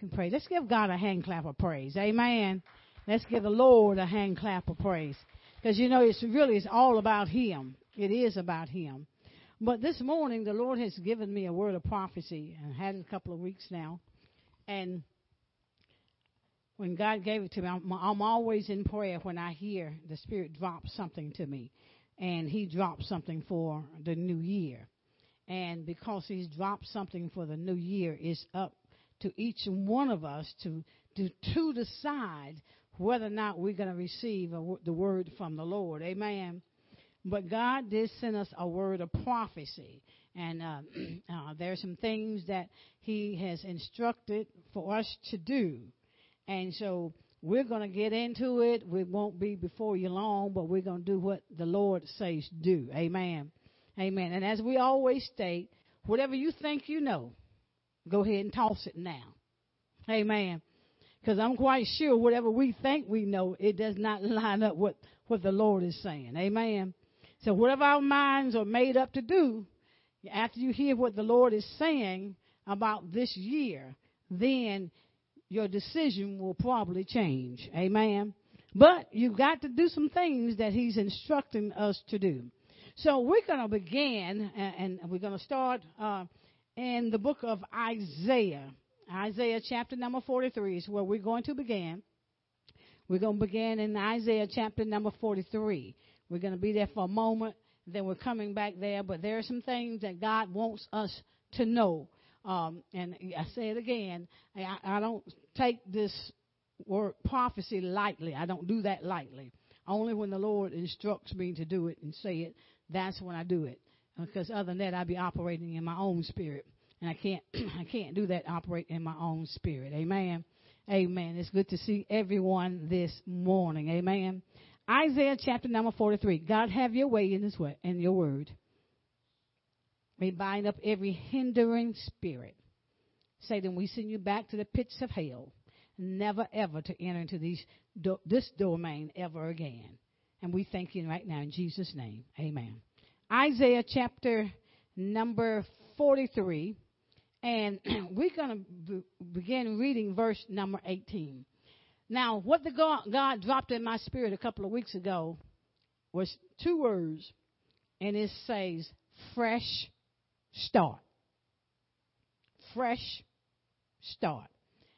can pray. Let's give God a hand clap of praise. Amen. Let's give the Lord a hand clap of praise. Because you know, it's really, it's all about Him. It is about Him. But this morning, the Lord has given me a word of prophecy and had it a couple of weeks now. And when God gave it to me, I'm, I'm always in prayer when I hear the Spirit drop something to me. And He dropped something for the new year. And because He's dropped something for the new year, it's up to each one of us to, to, to decide whether or not we're going to receive the word from the Lord. Amen. But God did send us a word of prophecy. And uh, uh, there are some things that He has instructed for us to do. And so we're going to get into it. We won't be before you long, but we're going to do what the Lord says do. Amen. Amen. And as we always state, whatever you think you know, go ahead and toss it now. Amen. Because I'm quite sure whatever we think we know, it does not line up with what the Lord is saying. Amen. So whatever our minds are made up to do, after you hear what the Lord is saying about this year, then your decision will probably change. Amen. But you've got to do some things that He's instructing us to do. So we're going to begin, and, we're going to start uh, in the book of Isaiah. Isaiah chapter number 43 is where we're going to begin. We're going to begin in Isaiah chapter number 43. We're going to be there for a moment, then we're coming back there. But there are some things that God wants us to know. Um, and I say it again, I, I don't take this word prophecy lightly. I don't do that lightly. Only when the Lord instructs me to do it and say it, that's when I do it. Because other than that, I'd be operating in my own spirit, and I can't, I can't do that. Operate in my own spirit. Amen. Amen. It's good to see everyone this morning. Amen. Isaiah chapter number 43. God have your way in this way, in your word. We bind up every hindering spirit. Satan, we send you back to the pits of hell, never ever to enter into these, do, this domain ever again. And we thank you right now in Jesus' name. Amen. Isaiah chapter number 43. And we're going to begin reading verse number 18. Now, what the God, God dropped in my spirit a couple of weeks ago was two words, and it says fresh start. Fresh start.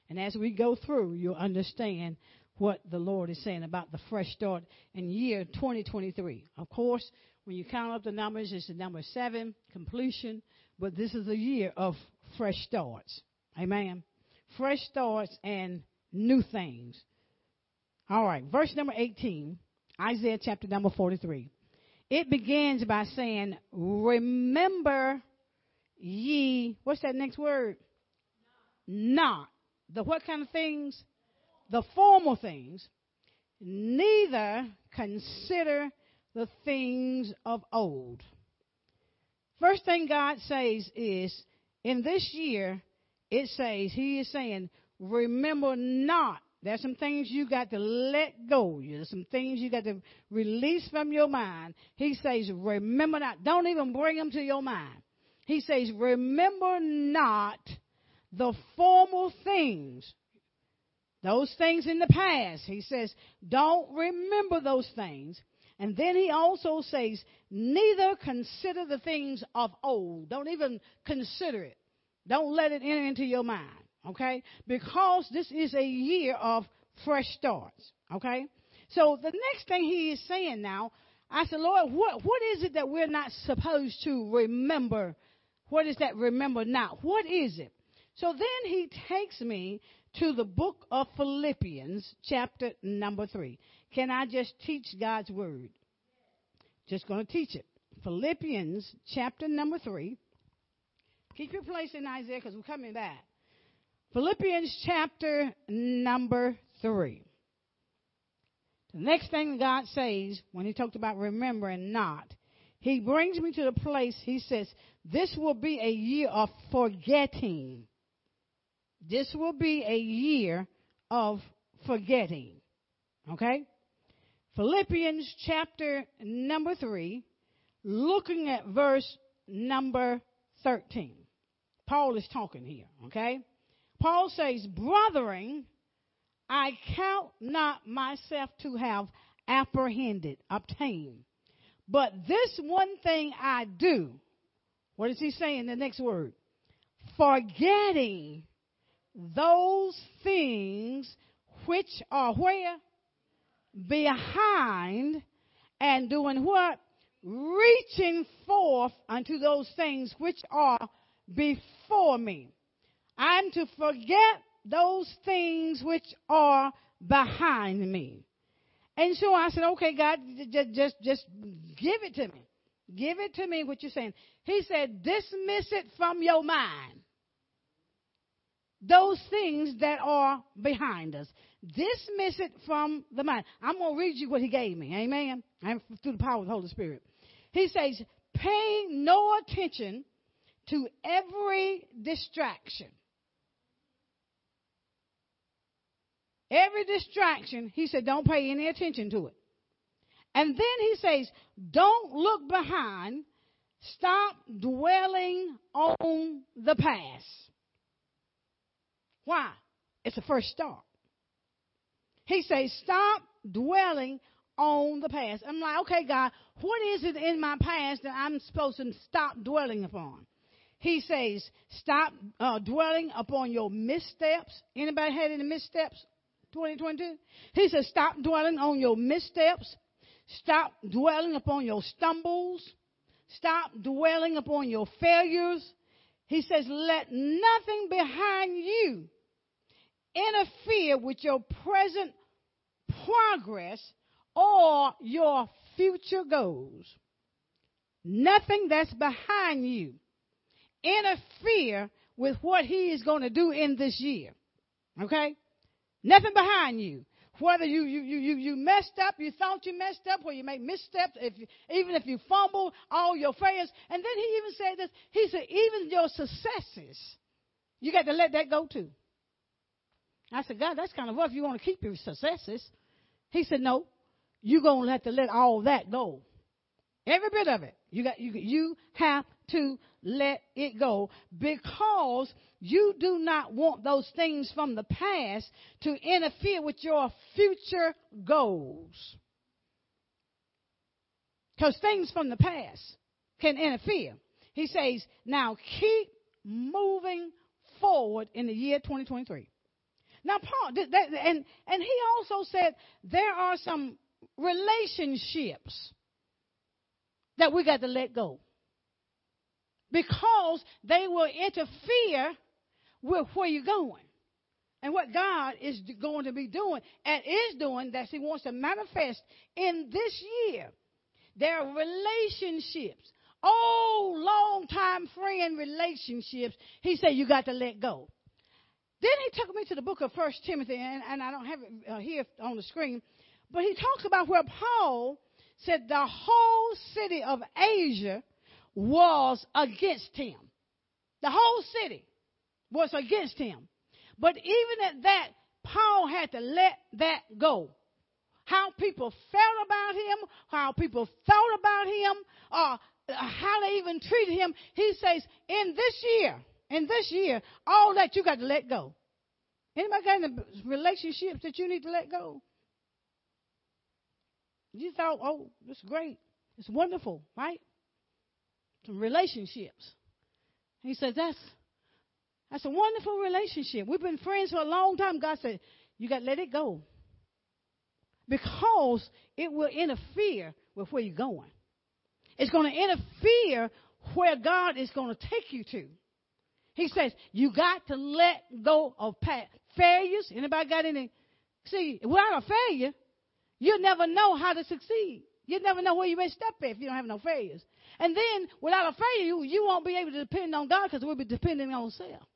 And as we go through, you'll understand what the Lord is saying about the fresh start in year 2023. Of course, when you count up the numbers, it's the number seven, completion, but this is a year of fresh starts. Amen. Fresh starts and new things. All right, verse number 18, Isaiah chapter number 43. It begins by saying, Remember ye, what's that next word? Not. Not. The what kind of things? The formal things. Neither consider the things of old. First thing God says is, in this year, it says, He is saying, remember not. There's some things you got to let go. There's some things you got to release from your mind. He says, remember not. Don't even bring them to your mind. He says, remember not the formal things. Those things in the past. He says, don't remember those things. And then he also says, neither consider the things of old. Don't even consider it. Don't let it enter into your mind. Okay? Because this is a year of fresh starts. Okay? So the next thing he is saying now, I said, Lord, what, what is it that we're not supposed to remember? What is that remember now? What is it? So then he takes me to the book of Philippians, chapter number three. Can I just teach God's word? Just going to teach it. Philippians chapter number three. Keep your place in Isaiah because we're coming back. Philippians chapter number three. The next thing God says when he talked about remembering not, he brings me to the place, he says, this will be a year of forgetting. This will be a year of forgetting. Okay? Philippians chapter number 3, looking at verse number 13. Paul is talking here, okay? Paul says, Brethren, I count not myself to have apprehended, obtained. But this one thing I do. What does he say in the next word? Forgetting those things which are where? Behind and doing what? Reaching forth unto those things which are before me. I'm to forget those things which are behind me. And so I said, okay, God, just, just, just give it to me. Give it to me what you're saying. He said, dismiss it from your mind. Those things that are behind us. Dismiss it from the mind. I'm going to read you what he gave me. Amen. I'm through the power of the Holy Spirit. He says, pay no attention to every distraction. Every distraction, he said, don't pay any attention to it. And then he says, don't look behind. Stop dwelling on the past. Why? It's a first start. He says, stop dwelling on the past. I'm like, okay, God, what is it in my past that I'm supposed to stop dwelling upon? He says, stop uh, dwelling upon your missteps. Anybody had any missteps? 2022? He says, stop dwelling on your missteps. Stop dwelling upon your stumbles. Stop dwelling upon your failures. He says, let nothing behind you interfere with your present progress or your future goals. Nothing that's behind you interfere with what he is going to do in this year. Okay? Nothing behind you. Whether you, you, you, you messed up, you thought you messed up, or you made missteps, if even if you fumble, all your failures. And then he even said this, he said, even your successes, you got to let that go too. I said, God, that's kind of rough. You want to keep your successes. He said, no, you're going to have to let all that go. Every bit of it. You got, you, you have to let it go because you do not want those things from the past to interfere with your future goals. Because things from the past can interfere. He says, now keep moving forward in the year 2023. Now, Paul, and, and he also said there are some relationships that we got to let go because they will interfere with where you're going and what God is going to be doing and is doing that He wants to manifest in this year. There are relationships, oh, long time friend relationships. He said you got to let go. Then he took me to the book of First Timothy, and, and I don't have it uh, here on the screen, but he talks about where Paul said the whole city of Asia was against him. The whole city was against him. But even at that, Paul had to let that go. How people felt about him, how people thought about him, or how they even treated him. He says, in this year, in this year, all that you got to let go. Anybody got any relationships that you need to let go? You thought, oh, it's great. It's wonderful, right? Some relationships. He says, that's, that's a wonderful relationship. We've been friends for a long time. God said, you got to let it go. Because it will interfere with where you're going. It's going to interfere where God is going to take you to. He says, you got to let go of past failures. Anybody got any? See, without a failure, You'll never know how to succeed. You'll never know where you messed up if you don't have no failures. And then, without a failure, you, you won't be able to depend on God because we'll be depending on self.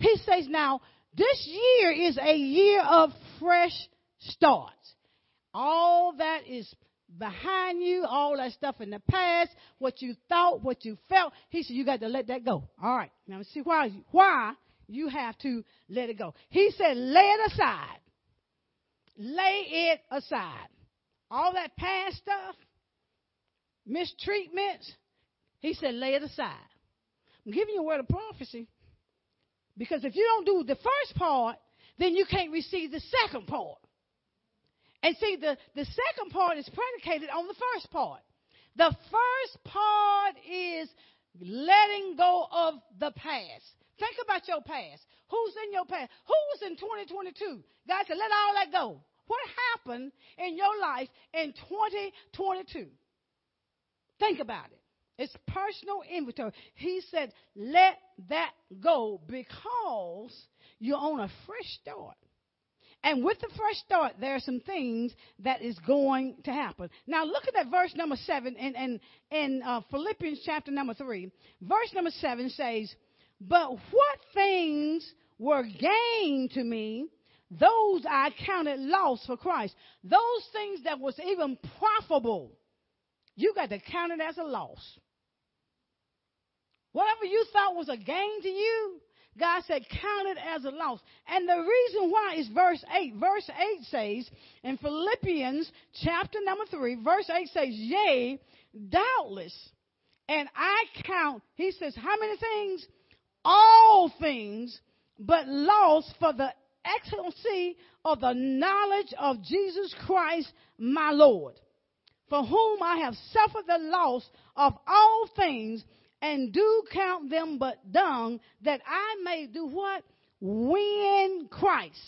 He says, now, this year is a year of fresh starts. All that is behind you, all that stuff in the past, what you thought, what you felt. He said, you got to let that go. All right. Now, see why, why you have to let it go. He said, lay it aside lay it aside. All that past stuff, mistreatments, he said, lay it aside. I'm giving you a word of prophecy. Because if you don't do the first part, then you can't receive the second part. And see, the, the second part is predicated on the first part. The first part is letting go of the past. Think about your past. Who's in your past? Who's in 2022? God said, let all that go. What happened in your life in 2022? Think about it. It's personal inventory. He said, let that go because you're on a fresh start. And with the fresh start, there are some things that is going to happen. Now look at that verse number seven in, in, in uh, Philippians chapter number three. Verse number seven says, But what things were gained to me, those I counted loss for Christ. Those things that was even profitable, you got to count it as a loss. Whatever you thought was a gain to you, God said, count it as a loss. And the reason why is verse 8. Verse 8 says, in Philippians chapter number 3, verse 8 says, Yea, doubtless. And I count, he says, how many things? All things, but loss for the excellency of the knowledge of Jesus Christ, my Lord, for whom I have suffered the loss of all things and do count them but dung, that I may do what? Win Christ.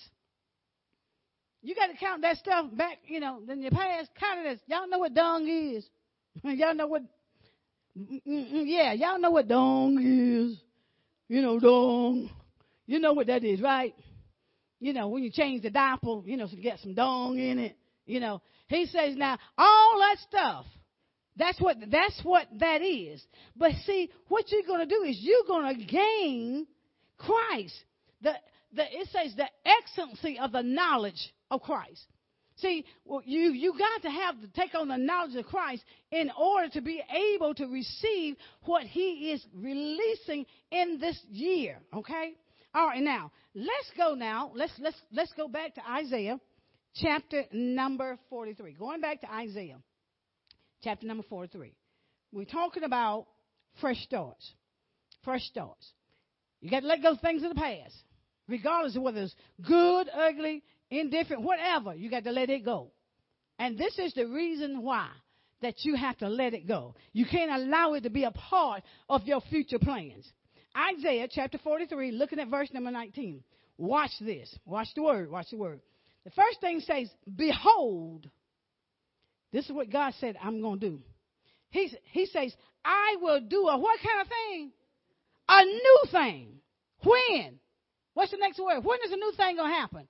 You got to count that stuff back, you know, in your past. Count it as, y'all know what dung is. y'all know what, yeah, y'all know what dung is. You know, dung. You know what that is, right? You know, when you change the diaper, you know, to get some dung in it. You know, he says now, all that stuff, that's what that's what that is. But see, what you're going to do is you're going to gain Christ. The the it says the excellency of the knowledge of Christ. See, well, you you got to have to take on the knowledge of Christ in order to be able to receive what He is releasing in this year. Okay. All right. Now let's go. Now let's let's let's go back to Isaiah, chapter number forty-three. Going back to Isaiah chapter number 43. We're talking about fresh starts. Fresh starts. You got to let go of things of the past, regardless of whether it's good, ugly, indifferent, whatever. You got to let it go. And this is the reason why that you have to let it go. You can't allow it to be a part of your future plans. Isaiah chapter 43, looking at verse number 19. Watch this. Watch the word. Watch the word. The first thing says, Behold, this is what God said I'm going to do. He, he says, I will do a what kind of thing? A new thing. When? What's the next word? When is a new thing going to happen?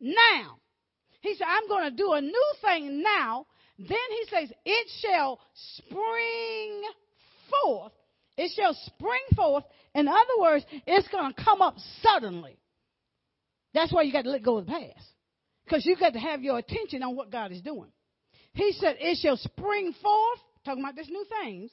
Now. He said, I'm going to do a new thing now. Then he says, it shall spring forth. It shall spring forth. In other words, it's going to come up suddenly. That's why you got to let go of the past. Because you got to have your attention on what God is doing. He said, It shall spring forth, talking about this new things.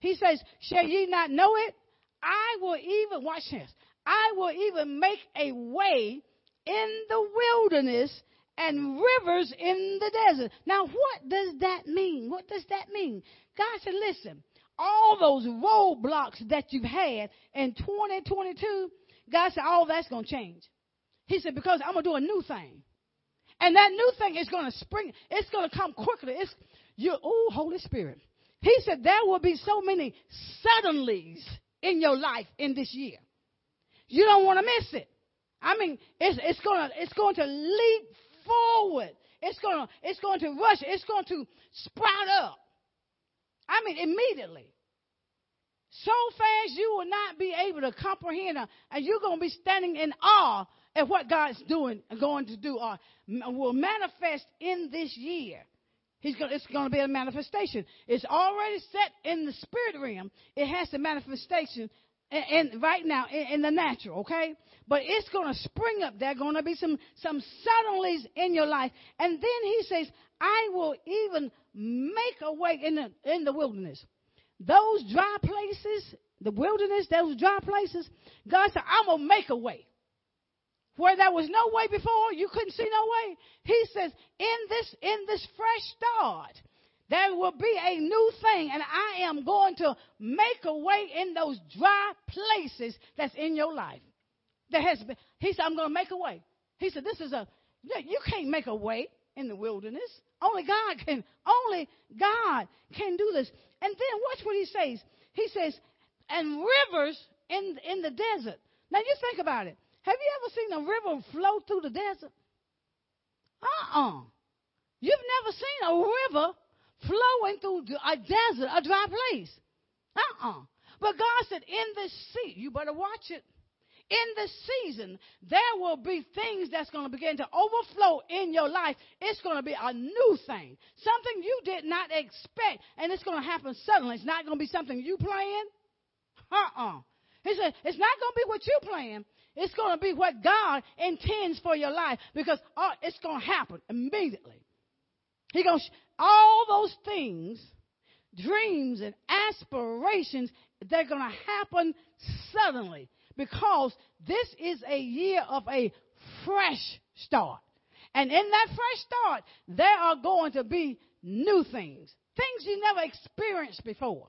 He says, Shall ye not know it? I will even, watch this, I will even make a way in the wilderness and rivers in the desert. Now, what does that mean? What does that mean? God said, Listen, all those roadblocks that you've had in 2022, God said, all that's going to change. He said, because I'm going to do a new thing. And that new thing is going to spring. It's going to come quickly. It's you. Oh, Holy Spirit. He said there will be so many suddenlies in your life in this year. You don't want to miss it. I mean, it's, it's going to it's going to leap forward. It's going to it's going to rush. It's going to sprout up. I mean, immediately. So fast you will not be able to comprehend, and you're going to be standing in awe at what God's doing, and going to do, or will manifest in this year. He's going, it's going to be a manifestation. It's already set in the spirit realm. It has the manifestation in right now in, in, the natural, okay? But it's going to spring up. There are going to be some some suddenlies in your life, and then he says, "I will even make a way in the in the wilderness." Those dry places, the wilderness, those dry places, God said, I'm to make a way. Where there was no way before, you couldn't see no way. He says, in this, in this fresh start, there will be a new thing, and I am going to make a way in those dry places that's in your life. There has been, he said, I'm going to make a way. He said, this is a, you can't make a way in the wilderness. Only God can, only God can do this. And then watch what he says. He says, and rivers in, in the desert. Now you think about it. Have you ever seen a river flow through the desert? Uh-uh. You've never seen a river flowing through a desert, a dry place. Uh-uh. But God said, in this sea, you better watch it. In this season, there will be things that's going to begin to overflow in your life. It's going to be a new thing, something you did not expect, and it's going to happen suddenly. It's not going to be something you plan. Uh-uh. He said, it's not going to be what you plan. It's going to be what God intends for your life because uh, it's going to happen immediately. He goes, all those things, dreams and aspirations, they're going to happen suddenly because this is a year of a fresh start. And in that fresh start, there are going to be new things, things you never experienced before,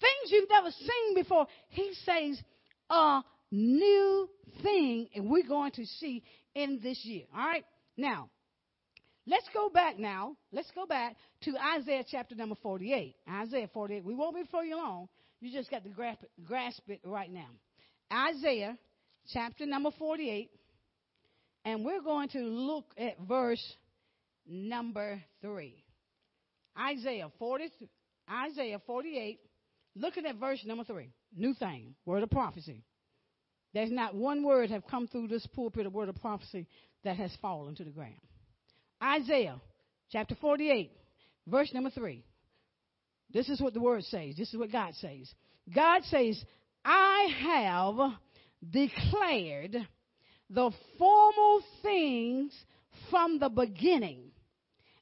things you've never seen before. He says, a new thing, and we're going to see in this year. All right? Now, Let's go back now. Let's go back to Isaiah chapter number 48. Isaiah 48. We won't be for you long. You just got to grasp it, grasp it right now. Isaiah chapter number 48. And we're going to look at verse number 3. Isaiah 40, Isaiah 48, looking at verse number 3. New thing, word of prophecy. There's not one word have come through this pulpit, a word of prophecy that has fallen to the ground. Isaiah chapter 48, verse number 3. This is what the word says. This is what God says. God says, I have declared the formal things from the beginning,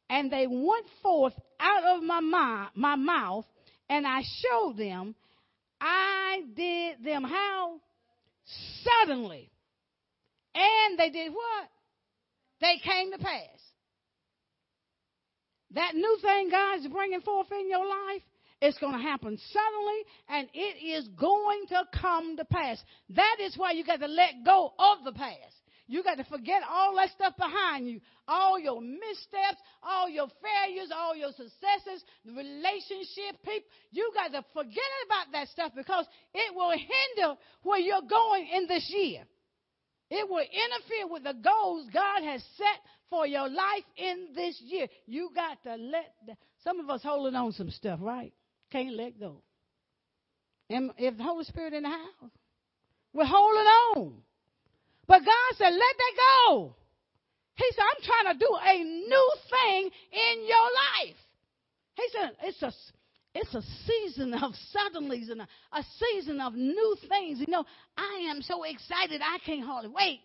and they went forth out of my, mi- my mouth, and I showed them. I did them how? Suddenly. And they did what? They came to pass. That new thing God's bringing forth in your life, it's going to happen suddenly and it is going to come to pass. That is why you got to let go of the past. You got to forget all that stuff behind you. All your missteps, all your failures, all your successes, the relationship, people. You got to forget about that stuff because it will hinder where you're going in this year. It will interfere with the goals God has set for your life in this year. You got to let the, some of us holding on some stuff, right? Can't let go. And if the Holy Spirit in the house, we're holding on. But God said, let that go. He said, I'm trying to do a new thing in your life. He said, it's a it's a season of suddenlies and a, a, season of new things. You know, I am so excited I can't hardly wait.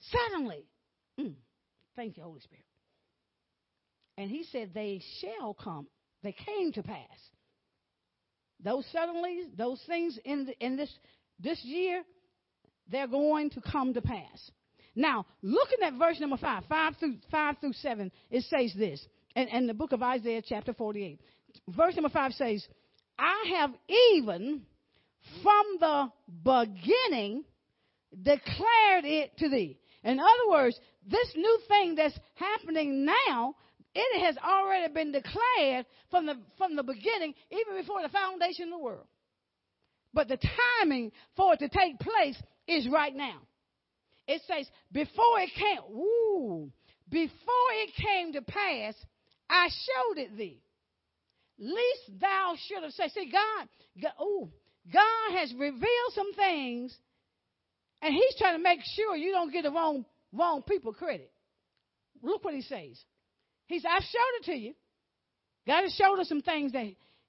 Suddenly, Mm. Thank you, Holy Spirit. And he said, They shall come. They came to pass. Those suddenly, those things in, the, in this, this year, they're going to come to pass. Now, looking at verse number 5, 5 through, 5 through 7, it says this, and, and the book of Isaiah, chapter 48. Verse number 5 says, I have even from the beginning declared it to thee. In other words, this new thing that's happening now, it has already been declared from the, from the beginning, even before the foundation of the world. But the timing for it to take place is right now. It says, before it came, ooh, before it came to pass, I showed it thee. Least thou should have said, see, God, God, ooh, God has revealed some things, and He's trying to make sure you don't get the wrong wrong people credit. Look what he says. He said, I've showed it to you. God has showed us some things that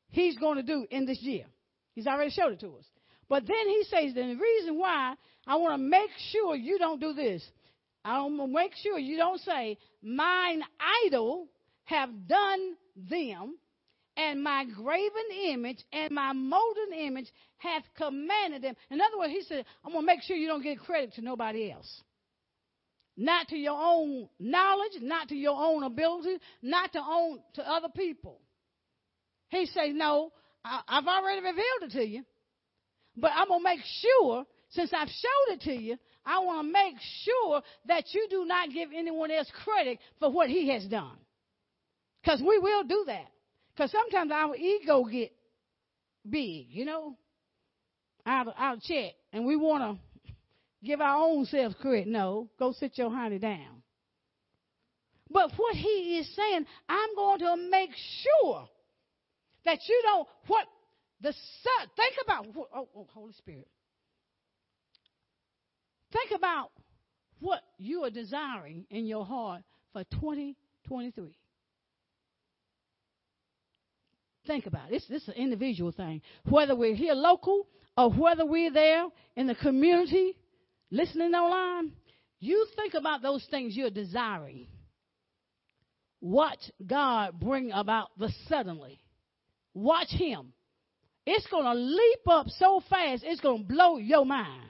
he's going to do in this year. He's already showed it to us. But then he says, the reason why I want to make sure you don't do this, I want to make sure you don't say, mine idol have done them, and my graven image and my molten image hath commanded them. In other words, he said, I'm going to make sure you don't get credit to nobody else not to your own knowledge, not to your own ability, not to own to other people. He says, No, I, I've already revealed it to you, but I'm gonna make sure since I've showed it to you, I want to make sure that you do not give anyone else credit for what he has done. Because we will do that. Because sometimes our ego get big, you know, out of, out of check. And we want to give our own selves credit. No, go sit your honey down. But what he is saying, I'm going to make sure that you don't, what the think about, oh, oh, Holy Spirit. Think about what you are desiring in your heart for 2023. Think about it. This, this is an individual thing. Whether we're here local or whether we're there in the community listening online, you think about those things you're desiring. Watch God bring about the suddenly. Watch Him. It's going to leap up so fast, it's going to blow your mind.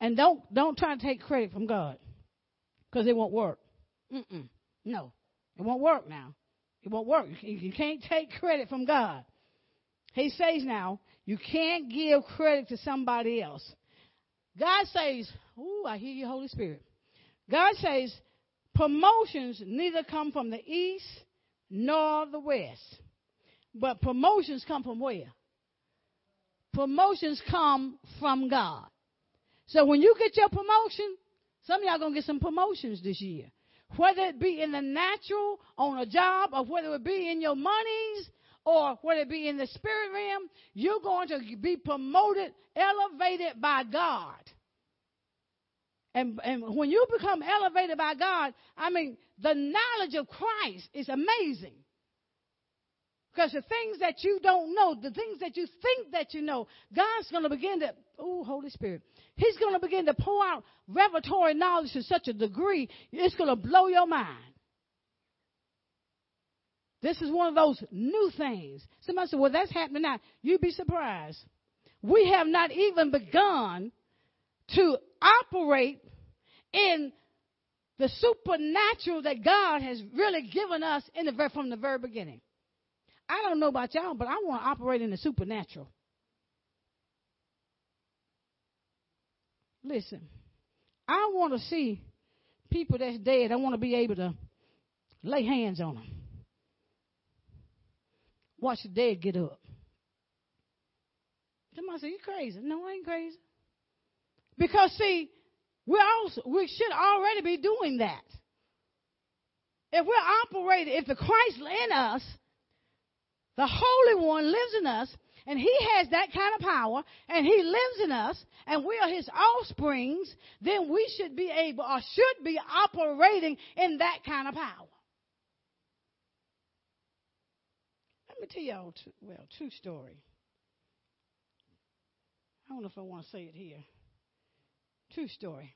And don't don't try to take credit from God, because it won't work. Mm-mm. No, it won't work now. It won't work. You can't take credit from God. He says now, you can't give credit to somebody else. God says, Ooh, I hear you, Holy Spirit. God says, promotions neither come from the east nor the west. But promotions come from where? Promotions come from God. So when you get your promotion, some of y'all gonna get some promotions this year. Whether it be in the natural, on a job, or whether it be in your monies, or whether it be in the spirit realm, you're going to be promoted, elevated by God. And, and when you become elevated by God, I mean, the knowledge of Christ is amazing. Because the things that you don't know, the things that you think that you know, God's going to begin to, oh, Holy Spirit, He's going to begin to pour out revelatory knowledge to such a degree, it's going to blow your mind. This is one of those new things. Somebody said, well, that's happening now. You'd be surprised. We have not even begun to operate in the supernatural that God has really given us in the, from the very beginning. I don't know about y'all, but I want to operate in the supernatural. Listen, I want to see people that's dead. I want to be able to lay hands on them. Watch the dead get up. Somebody say, You crazy. No, I ain't crazy. Because see, we also we should already be doing that. If we're operating, if the Christ in us, the Holy One lives in us, and He has that kind of power, and He lives in us, and we are His offsprings, then we should be able or should be operating in that kind of power. Let me tell y'all, two, well, true story. I don't know if I want to say it here. True story.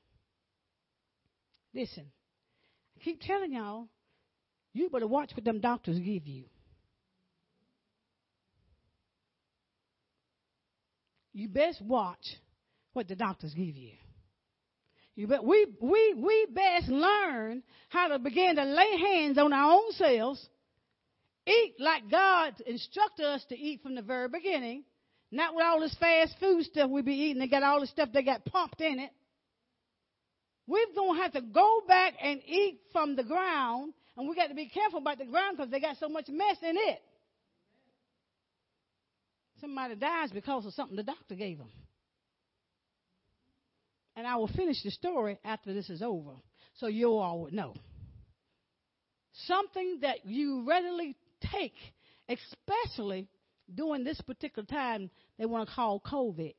Listen, I keep telling y'all, you better watch what them doctors give you. You best watch what the doctors give you. You bet we we we best learn how to begin to lay hands on our own selves, eat like God instructed us to eat from the very beginning, not with all this fast food stuff we be eating. They got all the stuff they got pumped in it. We're to have to go back and eat from the ground, and we got to be careful about the ground because they got so much mess in it. Somebody dies because of something the doctor gave them. And I will finish the story after this is over, so you all would know. Something that you readily take, especially during this particular time they want to call COVID.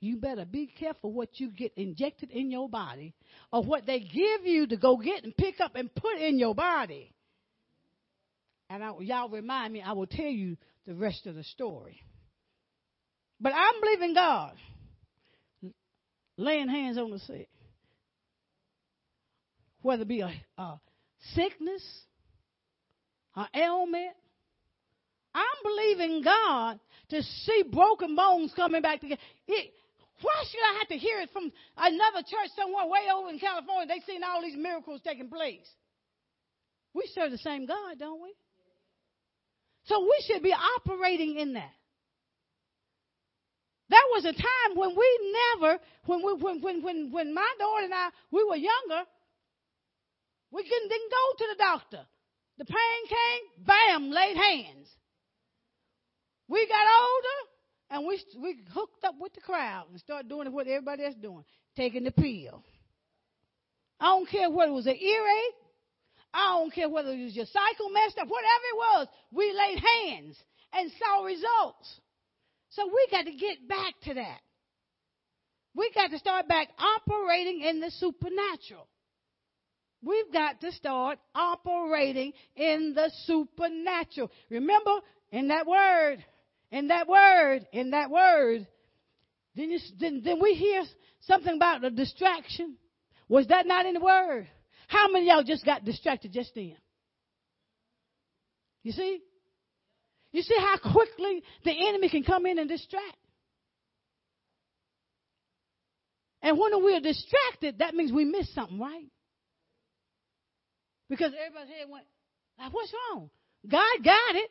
You better be careful what you get injected in your body or what they give you to go get and pick up and put in your body. And I, y'all remind me, I will tell you the rest of the story. But I'm believing God, laying hands on the sick, whether it be a, a sickness, an ailment. I'm believing God to see broken bones coming back together. It, why should I have to hear it from another church somewhere way over in California? They've seen all these miracles taking place. We serve the same God, don't we? So we should be operating in that. There was a time when we never, when we, when, when, when, when my daughter and I, we were younger, we couldn't, didn't go to the doctor. The pain came, bam, laid hands. We got older, and we, we hooked up with the crowd and started doing what everybody else doing, taking the pill. I don't care whether it was an earache. I don't care whether it was your cycle messed up, whatever it was. We laid hands and saw results. So we got to get back to that. We got to start back operating in the supernatural. We've got to start operating in the supernatural. Remember, in that word, in that word, in that word, then, you, then, then we hear something about the distraction. Was that not in the word? How many y'all just got distracted just then? You see? You see how quickly the enemy can come in and distract? And when we're distracted, that means we miss something, right? Because everybody's head went, like, what's wrong? God got it.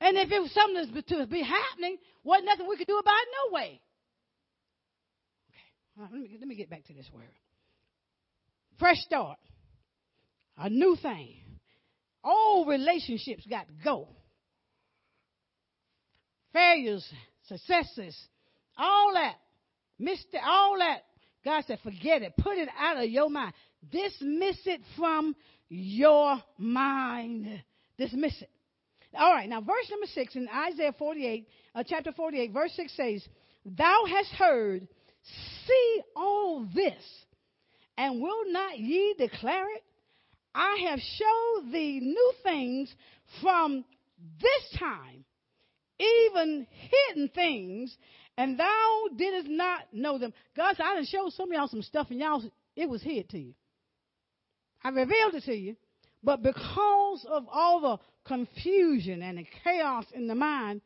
And if it was something to be happening, wasn't nothing we could do about it, no way. Okay, right, let, me, let me get back to this word. Fresh start. A new thing. Old relationships got to go. Failures, successes, all that. Missed it, all that. God said, forget it. Put it out of your mind. Dismiss it from your mind. Dismiss it. All right, now verse number six in Isaiah 48, uh, chapter 48, verse 6 says, Thou hast heard, see all this, and will not ye declare it? I have showed thee new things from this time, even hidden things, and thou didst not know them. God said, I done showed some of y'all some stuff, and y'all, it was hid to you. I revealed it to you, but because of all the confusion and the chaos in the mind,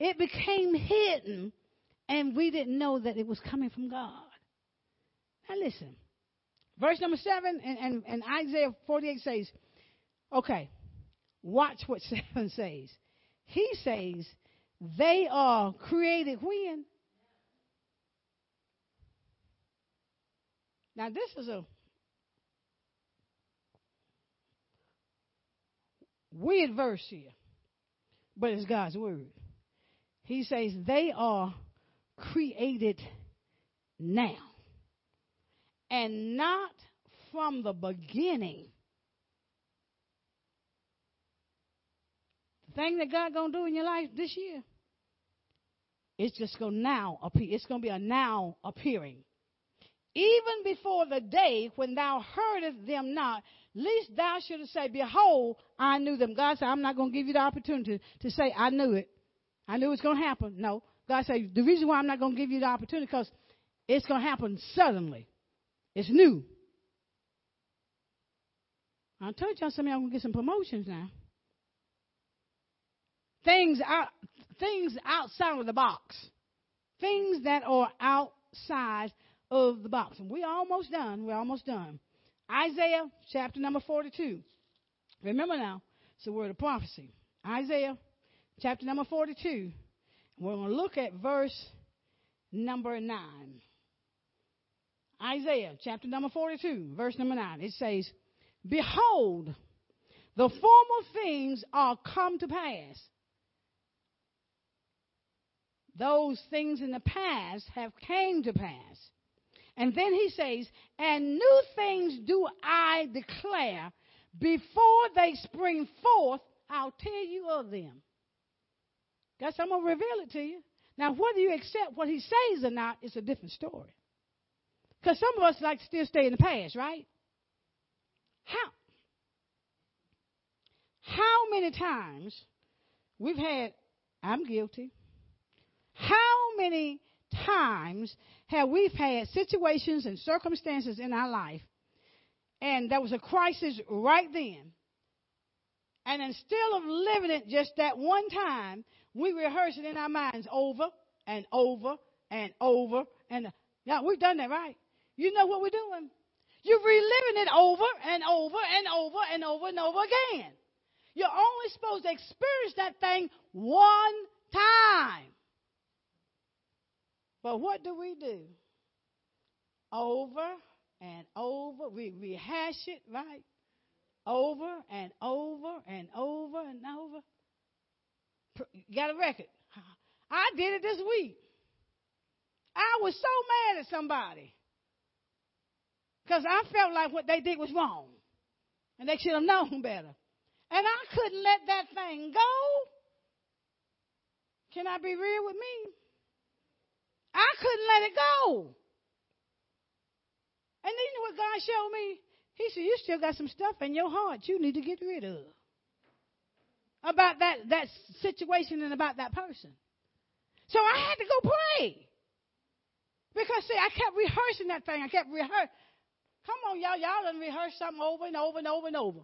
it became hidden, and we didn't know that it was coming from God. Now listen. Verse number seven and, and, and Isaiah 48 says, okay, watch what seven says. He says, they are created when? Now, this is a weird verse here, but it's God's word. He says, they are created now and not from the beginning. Thing that God gonna do in your life this year, it's just gonna now appear. It's gonna be a now appearing. Even before the day when thou heardest them not, least thou shouldst say, Behold, I knew them. God said, I'm not to give you the opportunity to say, I knew it. I knew it was going to happen. No. God said, the reason why I'm not to give you the opportunity because it's to happen suddenly. It's new. I told y'all some of y'all to get some promotions now. Things out, things outside of the box. Things that are outside of the box. And we're almost done. We're almost done. Isaiah chapter number 42. Remember now, it's a word of prophecy. Isaiah chapter number 42. We're going to look at verse number 9. Isaiah chapter number 42, verse number 9. It says, Behold, the former things are come to pass. Those things in the past have came to pass. And then he says, And new things do I declare. Before they spring forth, I'll tell you of them. Guess I'm going to reveal it to you. Now, whether you accept what he says or not, it's a different story. Because some of us like to still stay in the past, right? How? How many times we've had, I'm guilty. How many times have we had situations and circumstances in our life, and there was a crisis right then, and instead of living it just that one time, we rehearse it in our minds over and over and over and yeah, we've done that right. You know what we're doing? You're reliving it over and over and over and over and over again. You're only supposed to experience that thing one time. But what do we do? Over and over. We rehash it, right? Over and over and over and over. got a record. I did it this week. I was so mad at somebody because I felt like what they did was wrong and they should have known better. And I couldn't let that thing go. Can I be real with me? I couldn't let it go. And then you know what God showed me? He said, You still got some stuff in your heart you need to get rid of. About that, that situation and about that person. So I had to go pray. Because see, I kept rehearsing that thing. I kept rehearsing. Come on, y'all. Y'all done rehearse something over and over and over and over.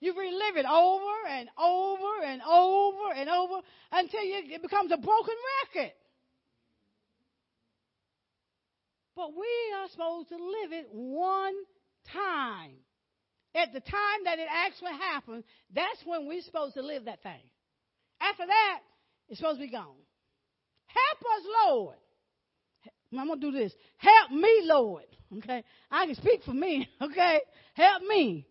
You relive it over and over and over and over until you, it becomes a broken record. But we are supposed to live it one time. At the time that it actually happens, that's when we're supposed to live that thing. After that, it's supposed to be gone. Help us, Lord. I'm going to do this. Help me, Lord. Okay? I can speak for me. Okay? Help me.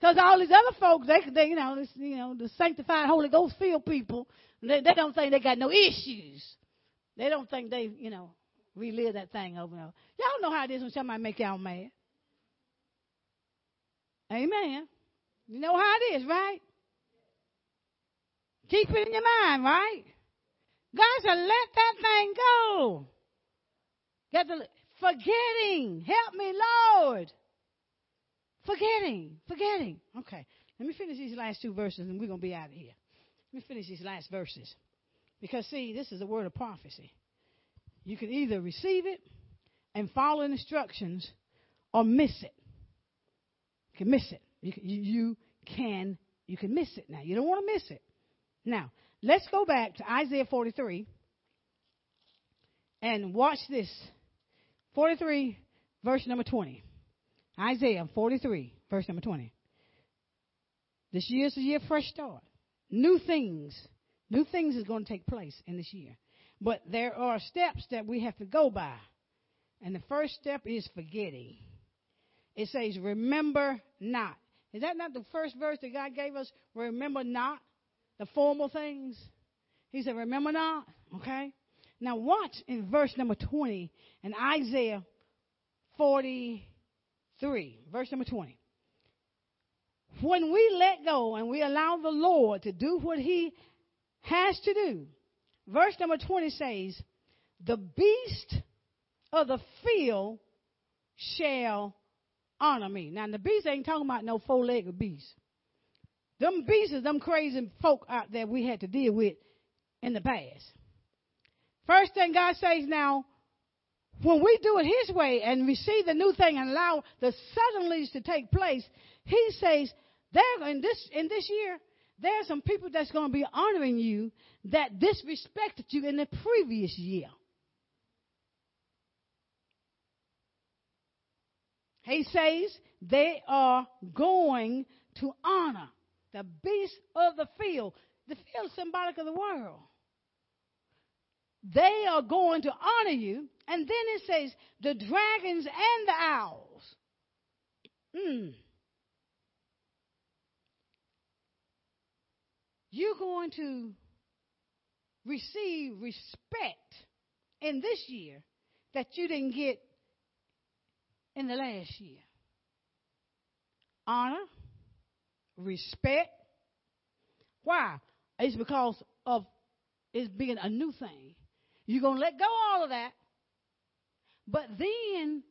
Because all these other folks, they, they you know, this, you know, the sanctified Holy Ghost filled people, they, they don't think they got no issues. They don't think they, you know, relive that thing over and over. Y'all know how it is when somebody make y'all mad. Amen. You know how it is, right? Keep it in your mind, right? God said, let that thing go. Got to forgetting. Help me, Lord. Forgetting, forgetting. Okay, let me finish these last two verses and we're going to be out of here. Let me finish these last verses. Because, see, this is a word of prophecy. You can either receive it and follow instructions or miss it. You can miss it. You can, you can, you can miss it now. You don't want to miss it. Now, let's go back to Isaiah 43 and watch this. 43, verse number 20. Isaiah 43, verse number 20. This year is a year fresh start. New things, new things is going to take place in this year. But there are steps that we have to go by. And the first step is forgetting. It says, remember not. Is that not the first verse that God gave us? Remember not the formal things. He said, remember not. Okay? Now watch in verse number 20 in Isaiah 40 3, verse number 20. When we let go and we allow the Lord to do what he has to do, verse number 20 says, The beast of the field shall honor me. Now, the beast ain't talking about no four legged beast. Them beasts them crazy folk out there we had to deal with in the past. First thing God says now, when we do it His way and receive the new thing and allow the suddenlies to take place, He says, there in this in this year, there are some people that's going to be honoring you that disrespected you in the previous year. He says they are going to honor the beast of the field. The field is symbolic of the world. They are going to honor you. And then it says, the dragons and the owls. Mm. You're going to receive respect in this year that you didn't get in the last year. Honor, respect. Why? It's because of it being a new thing. You're going to let go all of that. But then,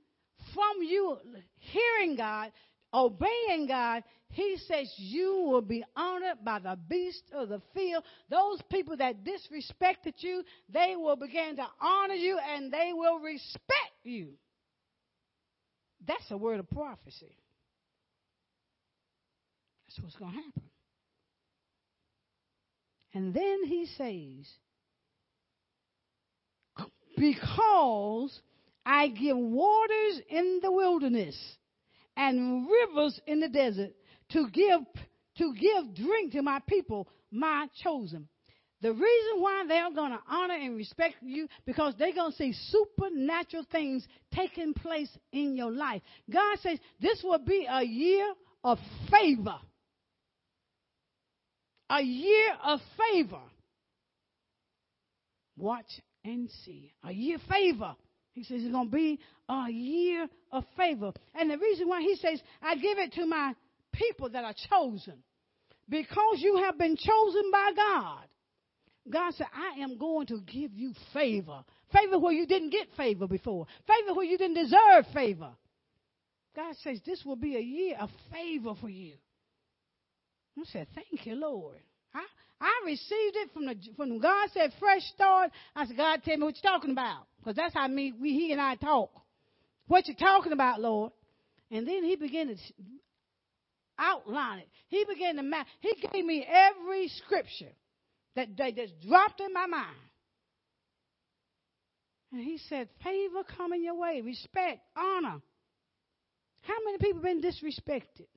from you hearing God, obeying God, He says you will be honored by the beast of the field. Those people that disrespected you, they will begin to honor you and they will respect you. That's a word of prophecy. That's what's going to happen. And then he says, because I give waters in the wilderness and rivers in the desert to give to give drink to my people, my chosen. The reason why they're going to honor and respect you because they're going to see supernatural things taking place in your life. God says this will be a year of favor. A year of favor. Watch and see. A year of favor. He says it's going to be a year of favor. And the reason why he says, I give it to my people that are chosen. Because you have been chosen by God. God said, I am going to give you favor. Favor where you didn't get favor before. Favor where you didn't deserve favor. God says, This will be a year of favor for you. I said, Thank you, Lord. I, I received it from the from God said fresh start. I said, God, tell me what you're talking about. Because that's how me we he and I talk. What you talking about, Lord? And then he began to outline it. He began to map. He gave me every scripture that they just dropped in my mind. And he said, favor coming your way, respect, honor. How many people been disrespected?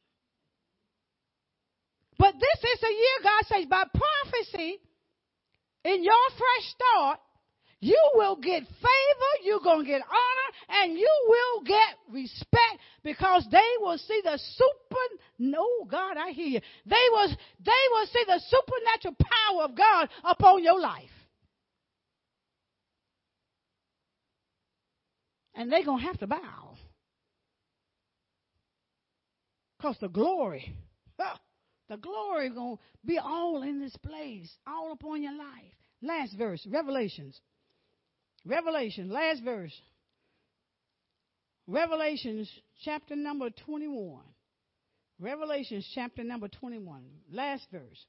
But this is a year, God says, by prophecy, in your fresh start, you will get favor, you're going to get honor, and you will get respect because they will see the super, no, God, I hear you. They will, they will see the supernatural power of God upon your life. And they're to have to bow. Because the glory, the glory to be all in this place, all upon your life. Last verse, Revelations Revelation, last verse. Revelations chapter number 21. Revelations chapter number 21. Last verse.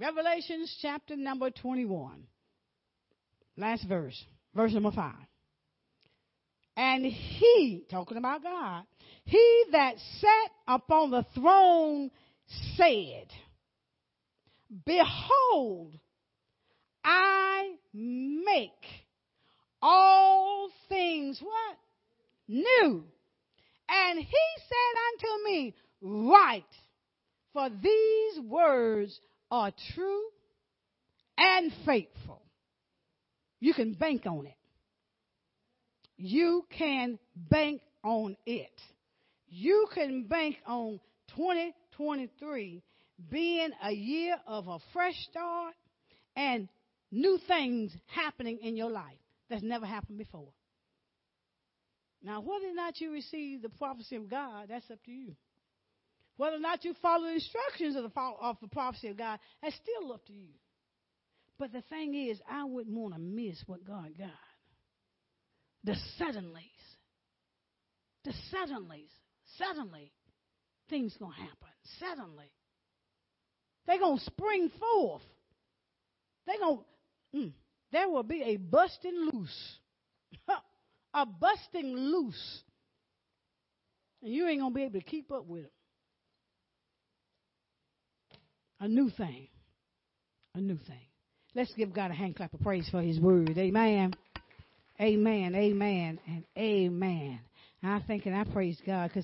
Revelations chapter number 21. Last verse. Verse number 5. And he, talking about God, he that sat upon the throne said, Behold, I make all things what? New. And he said unto me, Write, for these words are true and faithful. You can bank on it. You can bank on it. You can bank on 2023 being a year of a fresh start and new things happening in your life that's never happened before. Now, whether or not you receive the prophecy of God, that's up to you. Whether or not you follow the instructions of the, of the prophecy of God, that's still up to you. But the thing is, I wouldn't want to miss what God got. The suddenlies. The suddenlies. Suddenly, things going to happen. Suddenly. They're going to spring forth. They're going to, mm, there will be a busting loose. a busting loose. And you ain't going to be able to keep up with them. A new thing. A new thing. Let's give God a hand clap of praise for his word. Amen. Amen. Amen. And amen. I think and I praise God because